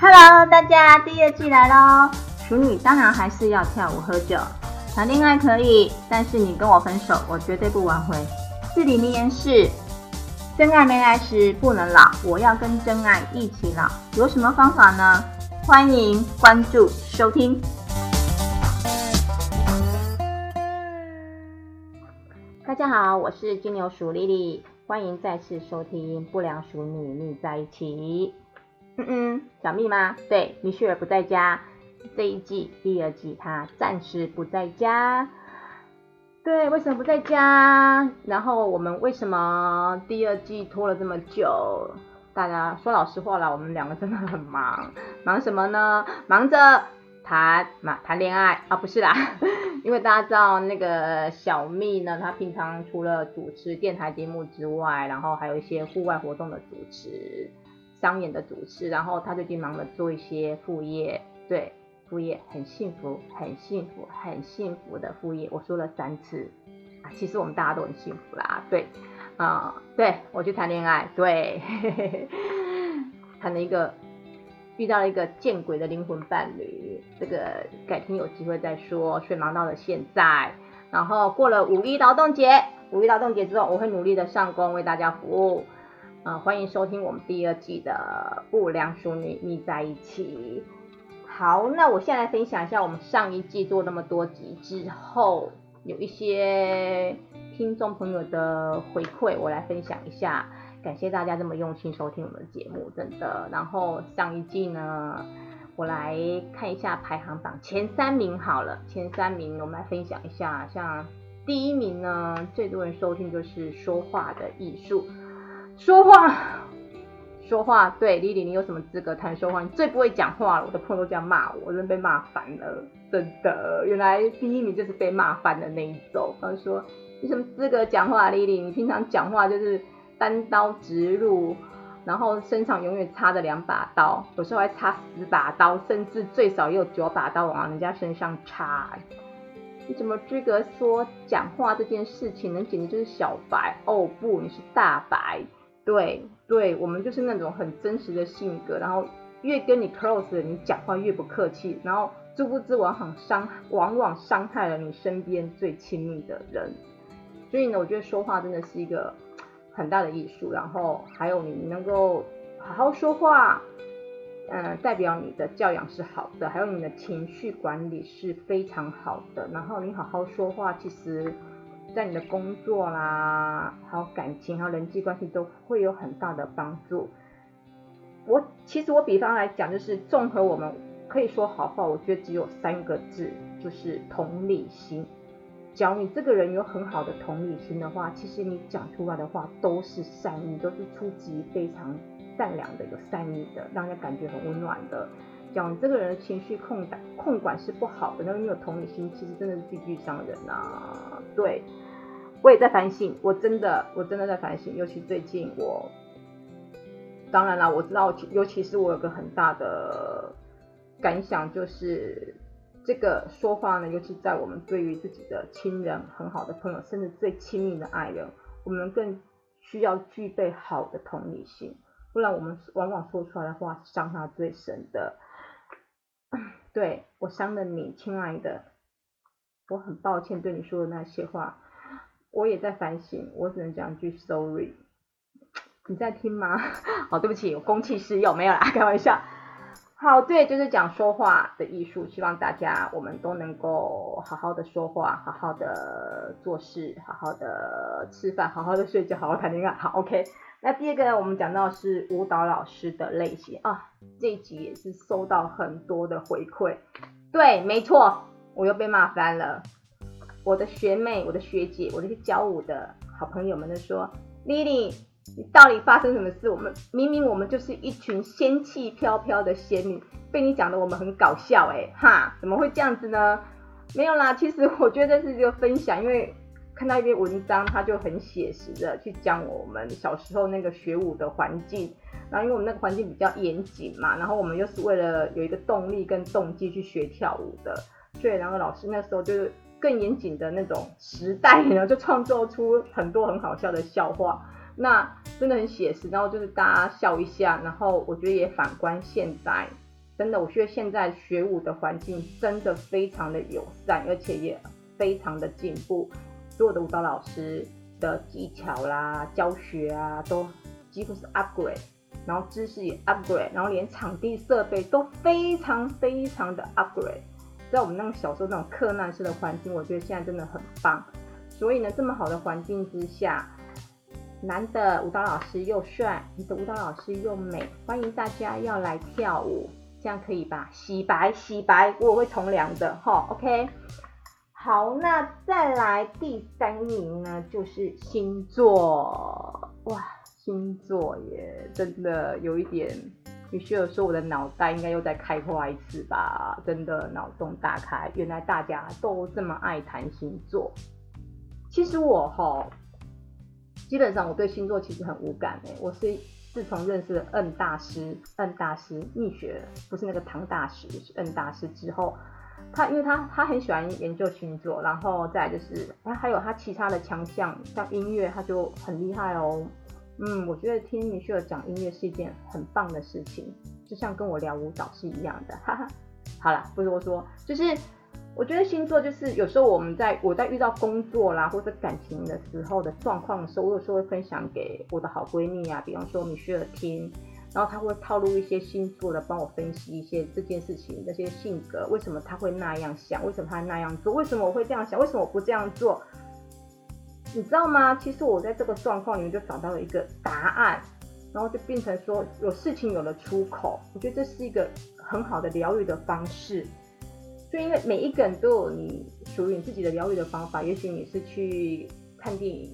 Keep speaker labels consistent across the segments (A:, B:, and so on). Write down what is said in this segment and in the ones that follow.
A: Hello，大家，第二季来喽！淑女当然还是要跳舞喝酒，谈恋爱可以，但是你跟我分手，我绝对不挽回。至理名言是：真爱没来时不能老，我要跟真爱一起老。有什么方法呢？欢迎关注收听。大家好，我是金牛鼠 Lily，欢迎再次收听《不良熟女蜜在一起》。嗯嗯，小蜜吗？对，米雪儿不在家，这一季第二季她暂时不在家。对，为什么不在家？然后我们为什么第二季拖了这么久？大家说老实话啦，我们两个真的很忙，忙什么呢？忙着谈嘛，谈恋爱啊，不是啦，因为大家知道那个小蜜呢，她平常除了主持电台节目之外，然后还有一些户外活动的主持。商演的主持，然后他最近忙着做一些副业，对，副业很幸福，很幸福，很幸福的副业。我说了三次啊，其实我们大家都很幸福啦，对，啊、对我去谈恋爱，对，谈了一个遇到了一个见鬼的灵魂伴侣，这个改天有机会再说。所以忙到了现在，然后过了五一劳动节，五一劳动节之后，我会努力的上工为大家服务。啊、欢迎收听我们第二季的《不良淑女腻在一起》。好，那我现在来分享一下我们上一季做那么多集之后，有一些听众朋友的回馈，我来分享一下。感谢大家这么用心收听我们的节目，真的。然后上一季呢，我来看一下排行榜前三名好了，前三名我们来分享一下。像第一名呢，最多人收听就是说话的艺术。说话，说话，对，Lily，你有什么资格谈说话？你最不会讲话了，我的朋友都这样骂我，我真的被骂烦了，真的。原来第一名就是被骂烦的那一种。他说：“你什么资格讲话，Lily？你平常讲话就是单刀直入，然后身上永远插着两把刀，有时候还插十把刀，甚至最少也有九把刀往人家身上插。你怎么资格说讲话这件事情呢？简直就是小白哦，不，你是大白。”对对，我们就是那种很真实的性格，然后越跟你 close，你讲话越不客气，然后殊不知往往伤往往伤害了你身边最亲密的人。所以呢，我觉得说话真的是一个很大的艺术，然后还有你能够好好说话，嗯、呃，代表你的教养是好的，还有你的情绪管理是非常好的，然后你好好说话，其实。在你的工作啦，还有感情，还有人际关系都会有很大的帮助。我其实我比方来讲，就是综合我们可以说好话，我觉得只有三个字，就是同理心。只要你这个人有很好的同理心的话，其实你讲出来的话都是善意，都是出自非常善良的、有善意的，让人感觉很温暖的。讲你这个人的情绪控管控管是不好的，那没有同理心，其实真的是句句伤人啊。对。我也在反省，我真的，我真的在反省。尤其最近我，当然啦，我知道，尤其是我有个很大的感想，就是这个说话呢，尤其在我们对于自己的亲人、很好的朋友，甚至最亲密的爱人，我们更需要具备好的同理心，不然我们往往说出来的话是伤他最深的。对，我伤了你，亲爱的，我很抱歉对你说的那些话。我也在反省，我只能讲一句 sorry。你在听吗？好，对不起，我公器私用，没有啦，开玩笑。好，对，就是讲说话的艺术，希望大家我们都能够好好的说话，好好的做事，好好的吃饭，好好的睡觉，好好谈恋爱。好，OK。那第二个呢，我们讲到是舞蹈老师的类型啊，这一集也是收到很多的回馈。对，没错，我又被骂翻了。我的学妹、我的学姐、我那些教舞的好朋友们都说：“Lily，你到底发生什么事？我们明明我们就是一群仙气飘飘的仙女，被你讲的我们很搞笑哎，哈，怎么会这样子呢？没有啦，其实我觉得这是一个分享，因为看到一篇文章，它就很写实的去讲我们小时候那个学舞的环境，然后因为我们那个环境比较严谨嘛，然后我们又是为了有一个动力跟动机去学跳舞的，所以然后老师那时候就是。更严谨的那种时代呢，就创作出很多很好笑的笑话。那真的很写实，然后就是大家笑一下，然后我觉得也反观现在，真的，我觉得现在学舞的环境真的非常的友善，而且也非常的进步，所有的舞蹈老师的技巧啦、教学啊，都几乎是 upgrade，然后知识也 upgrade，然后连场地设备都非常非常的 upgrade，在我们那个小时候那种克难式的环境，我觉得现在真的很棒。所以呢，这么好的环境之下。男的舞蹈老师又帅，女的舞蹈老师又美，欢迎大家要来跳舞，这样可以吧？洗白洗白，我会从良的哈。OK，好，那再来第三名呢，就是星座。哇，星座耶，真的有一点，你需要说我的脑袋应该又在开花一次吧？真的脑洞大开，原来大家都这么爱谈星座。其实我哈。基本上我对星座其实很无感诶，我是自从认识了 N 大师，N 大师秘学不是那个唐大师，是 N 大师之后，他因为他他很喜欢研究星座，然后再就是他还有他其他的强项，像音乐他就很厉害哦。嗯，我觉得听米歇尔讲音乐是一件很棒的事情，就像跟我聊舞蹈是一样的，哈哈。好了，不多说，就是。我觉得星座就是有时候我们在我在遇到工作啦或者感情的时候的状况的时候，我有时候会分享给我的好闺蜜啊，比方说米歇尔听，然后她会套路一些星座的帮我分析一些这件事情那些性格，为什么他会那样想，为什么他那样做，为什么我会这样想，为什么我不这样做？你知道吗？其实我在这个状况里面就找到了一个答案，然后就变成说有事情有了出口，我觉得这是一个很好的疗愈的方式。就因为每一个人都有你属于你自己的疗愈的方法，也许你是去看电影、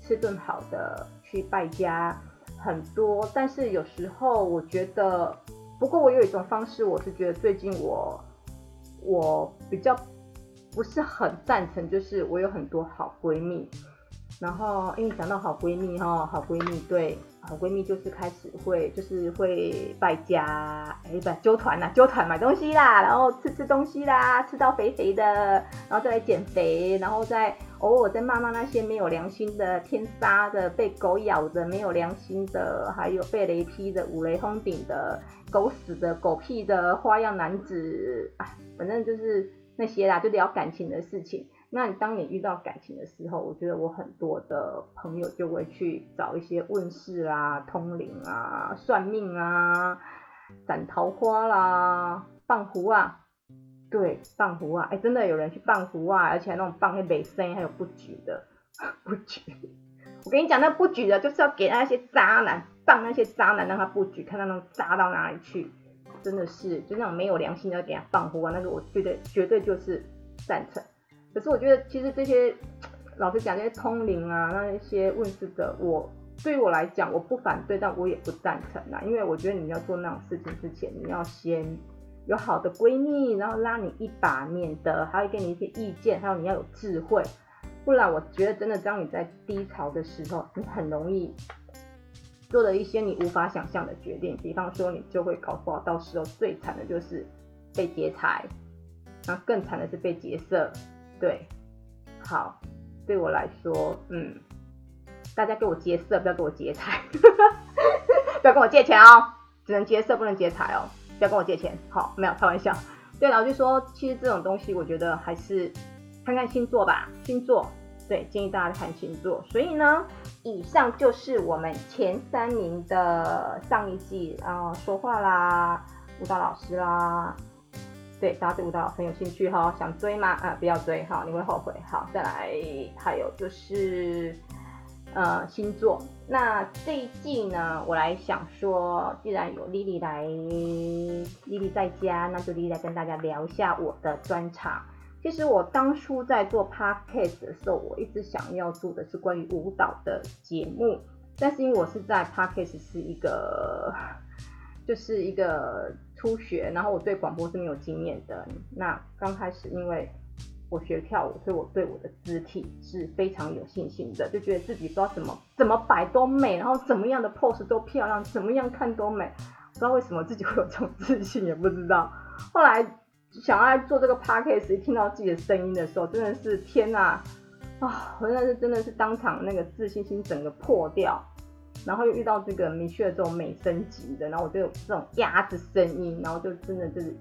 A: 吃顿好的、去败家，很多。但是有时候我觉得，不过我有一种方式，我是觉得最近我我比较不是很赞成，就是我有很多好闺蜜，然后因为讲到好闺蜜哈，好闺蜜对。好闺蜜就是开始会就是会败家，哎不揪团呐，揪团买东西啦，然后吃吃东西啦，吃到肥肥的，然后再来减肥，然后再偶尔再骂骂那些没有良心的、天杀的、被狗咬的、没有良心的，还有被雷劈的、五雷轰顶的、狗屎的、狗屁的花样男子，哎，反正就是那些啦，就聊感情的事情。那你当你遇到感情的时候，我觉得我很多的朋友就会去找一些问事啊、通灵啊、算命啊、斩桃花啦、棒符啊，对，棒符啊，哎，真的有人去棒符啊，而且那种棒会没声，还有不举的，不举。我跟你讲，那不举的就是要给那些渣男，棒那些渣男让他不举，看他能渣到哪里去，真的是，就那种没有良心的给他棒符啊，那个我觉得绝对就是赞成。可是我觉得，其实这些老实讲，这些通灵啊，那一些问世的，我对于我来讲，我不反对，但我也不赞成啊。因为我觉得你要做那种事情之前，你要先有好的闺蜜，然后拉你一把，免得还会给你一些意见，还有你要有智慧，不然我觉得真的，当你在低潮的时候，你很容易做了一些你无法想象的决定。比方说，你就会搞不好到时候最惨的就是被劫财，然后更惨的是被劫色。对，好，对我来说，嗯，大家给我劫色，不要给我劫财，不要跟我借钱哦，只能劫色，不能劫财哦，不要跟我借钱，好，没有开玩笑。对，然后就说，其实这种东西，我觉得还是看看星座吧，星座，对，建议大家看星座。所以呢，以上就是我们前三名的上一季啊、呃，说话啦，舞蹈老师啦。对，大家对舞蹈很有兴趣哈，想追吗？啊，不要追哈，你会后悔。好，再来，还有就是，呃，星座。那这一季呢，我来想说，既然有 Lily 来，Lily 在家，那就 Lily 来跟大家聊一下我的专场。其实我当初在做 Podcast 的时候，我一直想要做的是关于舞蹈的节目，但是因为我是在 Podcast 是一个，就是一个。初学，然后我对广播是没有经验的。那刚开始，因为我学跳舞，所以我对我的肢体是非常有信心的，就觉得自己不知道怎么怎么摆都美，然后怎么样的 pose 都漂亮，怎么样看都美。不知道为什么自己会有这种 自信，也不知道。后来想要做这个 podcast，一听到自己的声音的时候，真的是天哪！啊，我那是真的是当场那个自信心整个破掉，然后又遇到这个米雪这种美声级的，然后我就有这种鸭子声音，然后就真的就是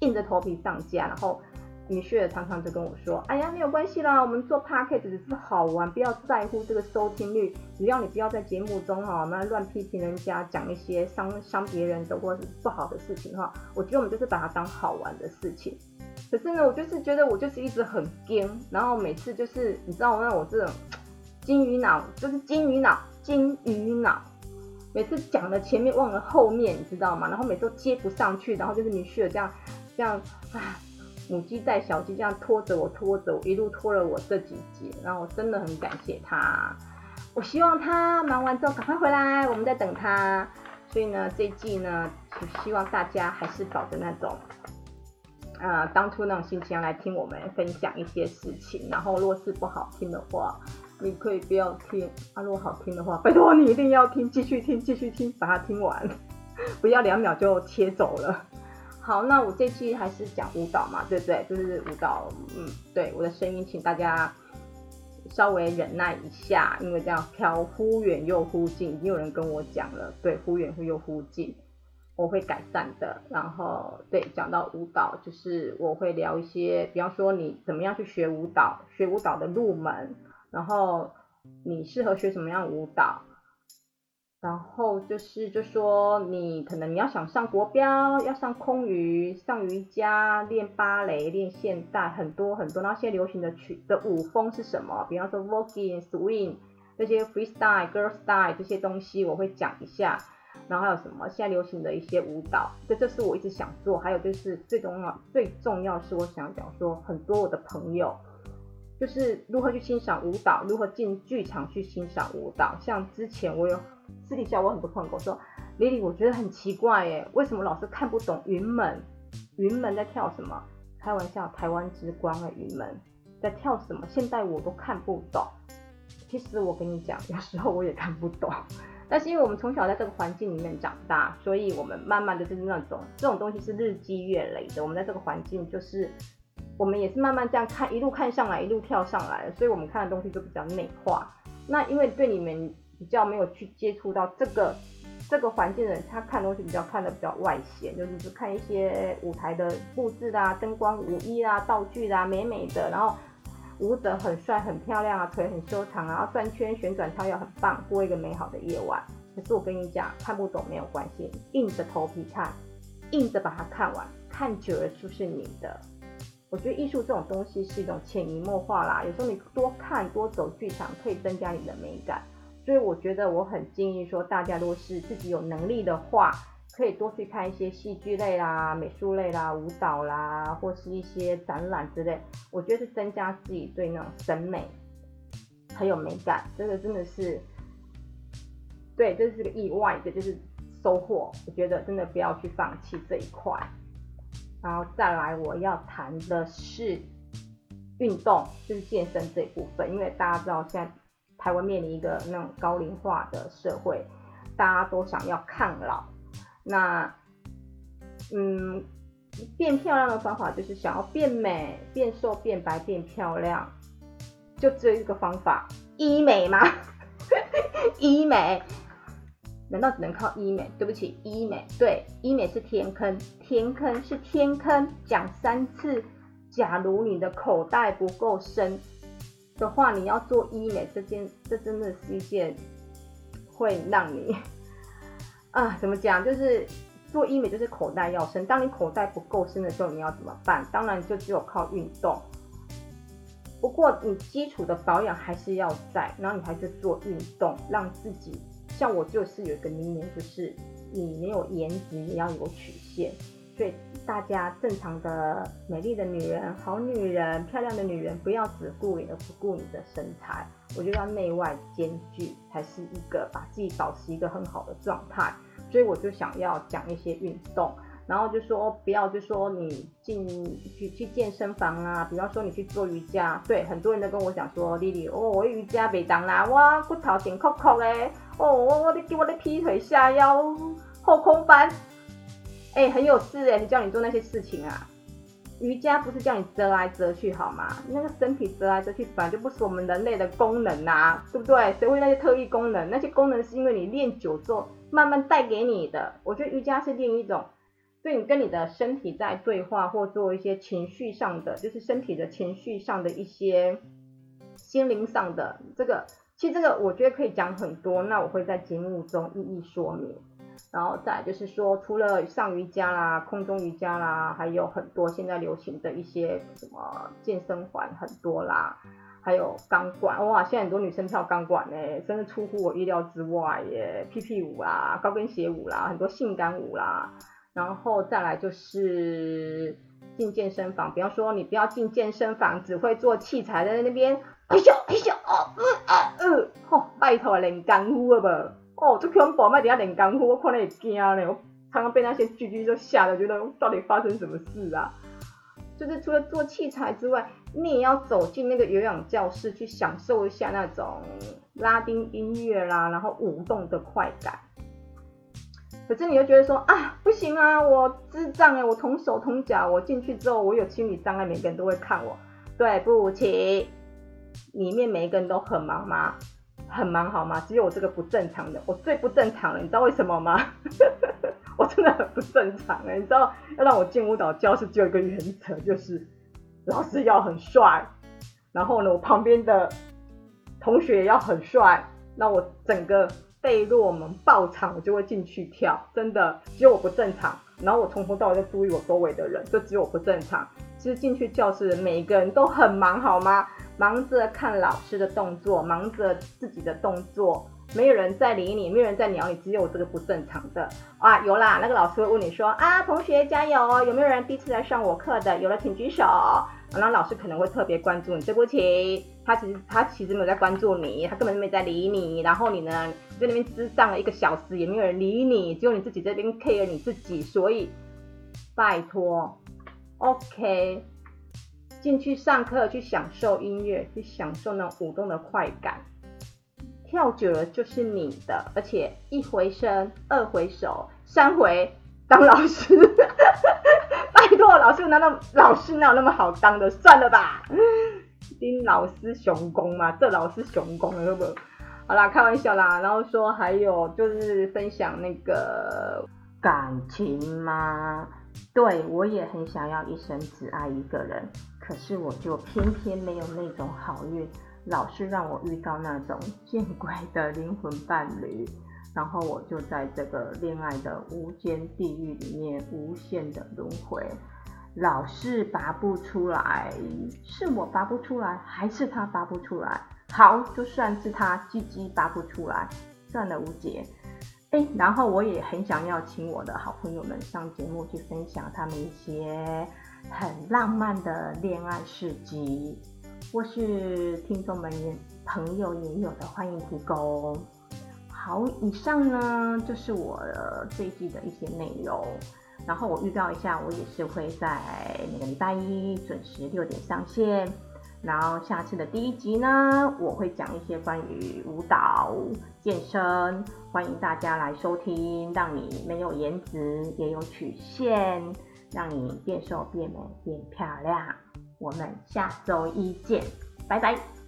A: 硬着头皮上架，然后。米雪常常就跟我说：“哎呀，没有关系啦，我们做 podcast 只是好玩，不要在乎这个收听率，只要你不要在节目中哈，那乱批评人家，讲一些伤伤别人的或是不好的事情哈。我觉得我们就是把它当好玩的事情。可是呢，我就是觉得我就是一直很惊，然后每次就是你知道，那我这种金鱼脑就是金鱼脑，金鱼脑，每次讲了前面忘了后面，你知道吗？然后每次都接不上去，然后就是米雪这样这样啊。”母鸡带小鸡，这样拖着我，拖着我，一路拖了我这几集，然后我真的很感谢他。我希望他忙完之后赶快回来，我们在等他。所以呢，这一季呢，就希望大家还是保着那种，啊、呃，当初那种心情来听我们分享一些事情。然后，若是不好听的话，你可以不要听。啊，如果好听的话，拜托你一定要听，继续听，继续听，把它听完，不要两秒就切走了。好，那我这期还是讲舞蹈嘛，对不对？就是舞蹈，嗯，对，我的声音，请大家稍微忍耐一下，因为这样飘忽远又忽近，已经有人跟我讲了，对，忽远又忽近，我会改善的。然后，对，讲到舞蹈，就是我会聊一些，比方说你怎么样去学舞蹈，学舞蹈的入门，然后你适合学什么样的舞蹈。然后就是，就说你可能你要想上国标，要上空余，上瑜伽，练芭蕾，练现代，很多很多。然后现在流行的曲的舞风是什么？比方说 voguing、swing 这些 freestyle、girl style 这些东西，我会讲一下。然后还有什么？现在流行的一些舞蹈，这这是我一直想做。还有就是最重要最重要是我想讲说，很多我的朋友就是如何去欣赏舞蹈，如何进剧场去欣赏舞蹈。像之前我有。私底下我很多朋友跟我说，Lily，我觉得很奇怪耶，为什么老是看不懂云门？云门在跳什么？开玩笑，台湾之光的云门在跳什么？现在我都看不懂。其实我跟你讲，有时候我也看不懂。但是因为我们从小在这个环境里面长大，所以我们慢慢的就是那种这种东西是日积月累的。我们在这个环境就是，我们也是慢慢这样看，一路看上来，一路跳上来，所以我们看的东西就比较内化。那因为对你们。比较没有去接触到这个这个环境的人，他看东西比较看的比较外显，就是看一些舞台的布置啦、灯光、舞衣啦、道具啦，美美的，然后舞者很帅很漂亮啊，腿很修长啊，然后转圈旋转跳跃很棒，过一个美好的夜晚。可是我跟你讲，看不懂没有关系，硬着头皮看，硬着把它看完，看久了就是你的。我觉得艺术这种东西是一种潜移默化啦，有时候你多看多走剧场，可以增加你的美感。所以我觉得我很建议说，大家如果是自己有能力的话，可以多去看一些戏剧类啦、美术类啦、舞蹈啦，或是一些展览之类。我觉得是增加自己对那种审美很有美感，这个真的是，对，这是个意外的，就是收获。我觉得真的不要去放弃这一块。然后再来，我要谈的是运动，就是健身这一部分，因为大家知道现在。台湾面临一个那种高龄化的社会，大家都想要抗老。那，嗯，变漂亮的方法就是想要变美、变瘦、变白、变漂亮，就只有一个方法：医美吗？医美？难道只能靠医美？对不起，医美，对，医美是天坑，天坑是天坑，讲三次。假如你的口袋不够深。的话，你要做医美这件，这真的是一件会让你啊，怎么讲？就是做医美就是口袋要深。当你口袋不够深的时候，你要怎么办？当然就只有靠运动。不过你基础的保养还是要在，然后你还是做运动，让自己像我就是有一个名言，就是你没有颜值也要有曲线。所以大家正常的美丽的女人、好女人、漂亮的女人，不要只顾你的不顾你的身材。我觉得要内外兼具，才是一个把自己保持一个很好的状态。所以我就想要讲一些运动，然后就说不要就说你进去去健身房啊，比方说你去做瑜伽，对，很多人都跟我讲说丽丽哦，我瑜伽袂当啦，我骨头硬扣扣嘞，哦，我我得给我的劈腿下腰后空翻。哎、很有事哎、欸！叫你做那些事情啊，瑜伽不是叫你折来折去好吗？那个身体折来折去，本来就不是我们人类的功能啊，对不对？谁会那些特异功能？那些功能是因为你练久之后慢慢带给你的。我觉得瑜伽是练一种，对你跟你的身体在对话，或做一些情绪上的，就是身体的情绪上的一些心灵上的这个。其实这个我觉得可以讲很多，那我会在节目中一一说明。然后再就是说，除了上瑜伽啦、空中瑜伽啦，还有很多现在流行的一些什么健身环很多啦，还有钢管，哇，现在很多女生跳钢管呢，真的出乎我意料之外耶，屁屁舞啦、高跟鞋舞啦，很多性感舞啦。然后再来就是进健身房，比方说你不要进健身房，只会做器材在那边，哎呦哎呦哦，嗯啊嗯，吼，拜托练功夫了吧。哦，这恐怖，麦底下练功夫，我看了也惊嘞！我常常被那些剧剧就吓得，觉得到底发生什么事啊？就是除了做器材之外，你也要走进那个有氧教室去享受一下那种拉丁音乐啦，然后舞动的快感。可是你又觉得说啊，不行啊，我智障哎，我同手同脚，我进去之后我有心理障碍，每个人都会看我。对不起，里面每一个人都很忙吗？很忙好吗？只有我这个不正常的，我最不正常了，你知道为什么吗？我真的很不正常哎，你知道要让我进舞蹈教室只有一个原则，就是老师要很帅，然后呢，我旁边的同学也要很帅，那我整个费洛蒙爆场，我就会进去跳，真的只有我不正常，然后我从头到尾就注意我周围的人，就只有我不正常。其实进去教室每一个人都很忙好吗？忙着看老师的动作，忙着自己的动作，没有人在理你，没有人在鸟你，只有我这个不正常的啊！有啦，那个老师会问你说啊，同学加油，有没有人第一次来上我课的？有了请举手。然后老师可能会特别关注你，对不起，他其实他其实没有在关注你，他根本就没在理你。然后你呢，在那边支上了一个小时，也没有人理你，只有你自己这边 care 你自己。所以拜托，OK。进去上课，去享受音乐，去享受那种舞动的快感。跳久了就是你的，而且一回生，二回熟，三回当老师。拜托，老师哪那老师哪有那么好当的？算了吧，丁老师熊功嘛，这老师熊功了，不？好啦，开玩笑啦。然后说还有就是分享那个感情吗？对，我也很想要一生只爱一个人。可是我就偏偏没有那种好运，老是让我遇到那种见鬼的灵魂伴侣，然后我就在这个恋爱的无间地狱里面无限的轮回，老是拔不出来，是我拔不出来，还是他拔不出来？好，就算是他鸡鸡拔不出来，算了，无解。哎，然后我也很想要请我的好朋友们上节目去分享他们一些。很浪漫的恋爱事迹，或是听众们也朋友也有的，欢迎提供。好，以上呢就是我这一季的一些内容。然后我预告一下，我也是会在每个礼拜一准时六点上线。然后下次的第一集呢，我会讲一些关于舞蹈、健身，欢迎大家来收听，让你没有颜值也有曲线。让你变瘦、变美、变漂亮。我们下周一见，拜拜。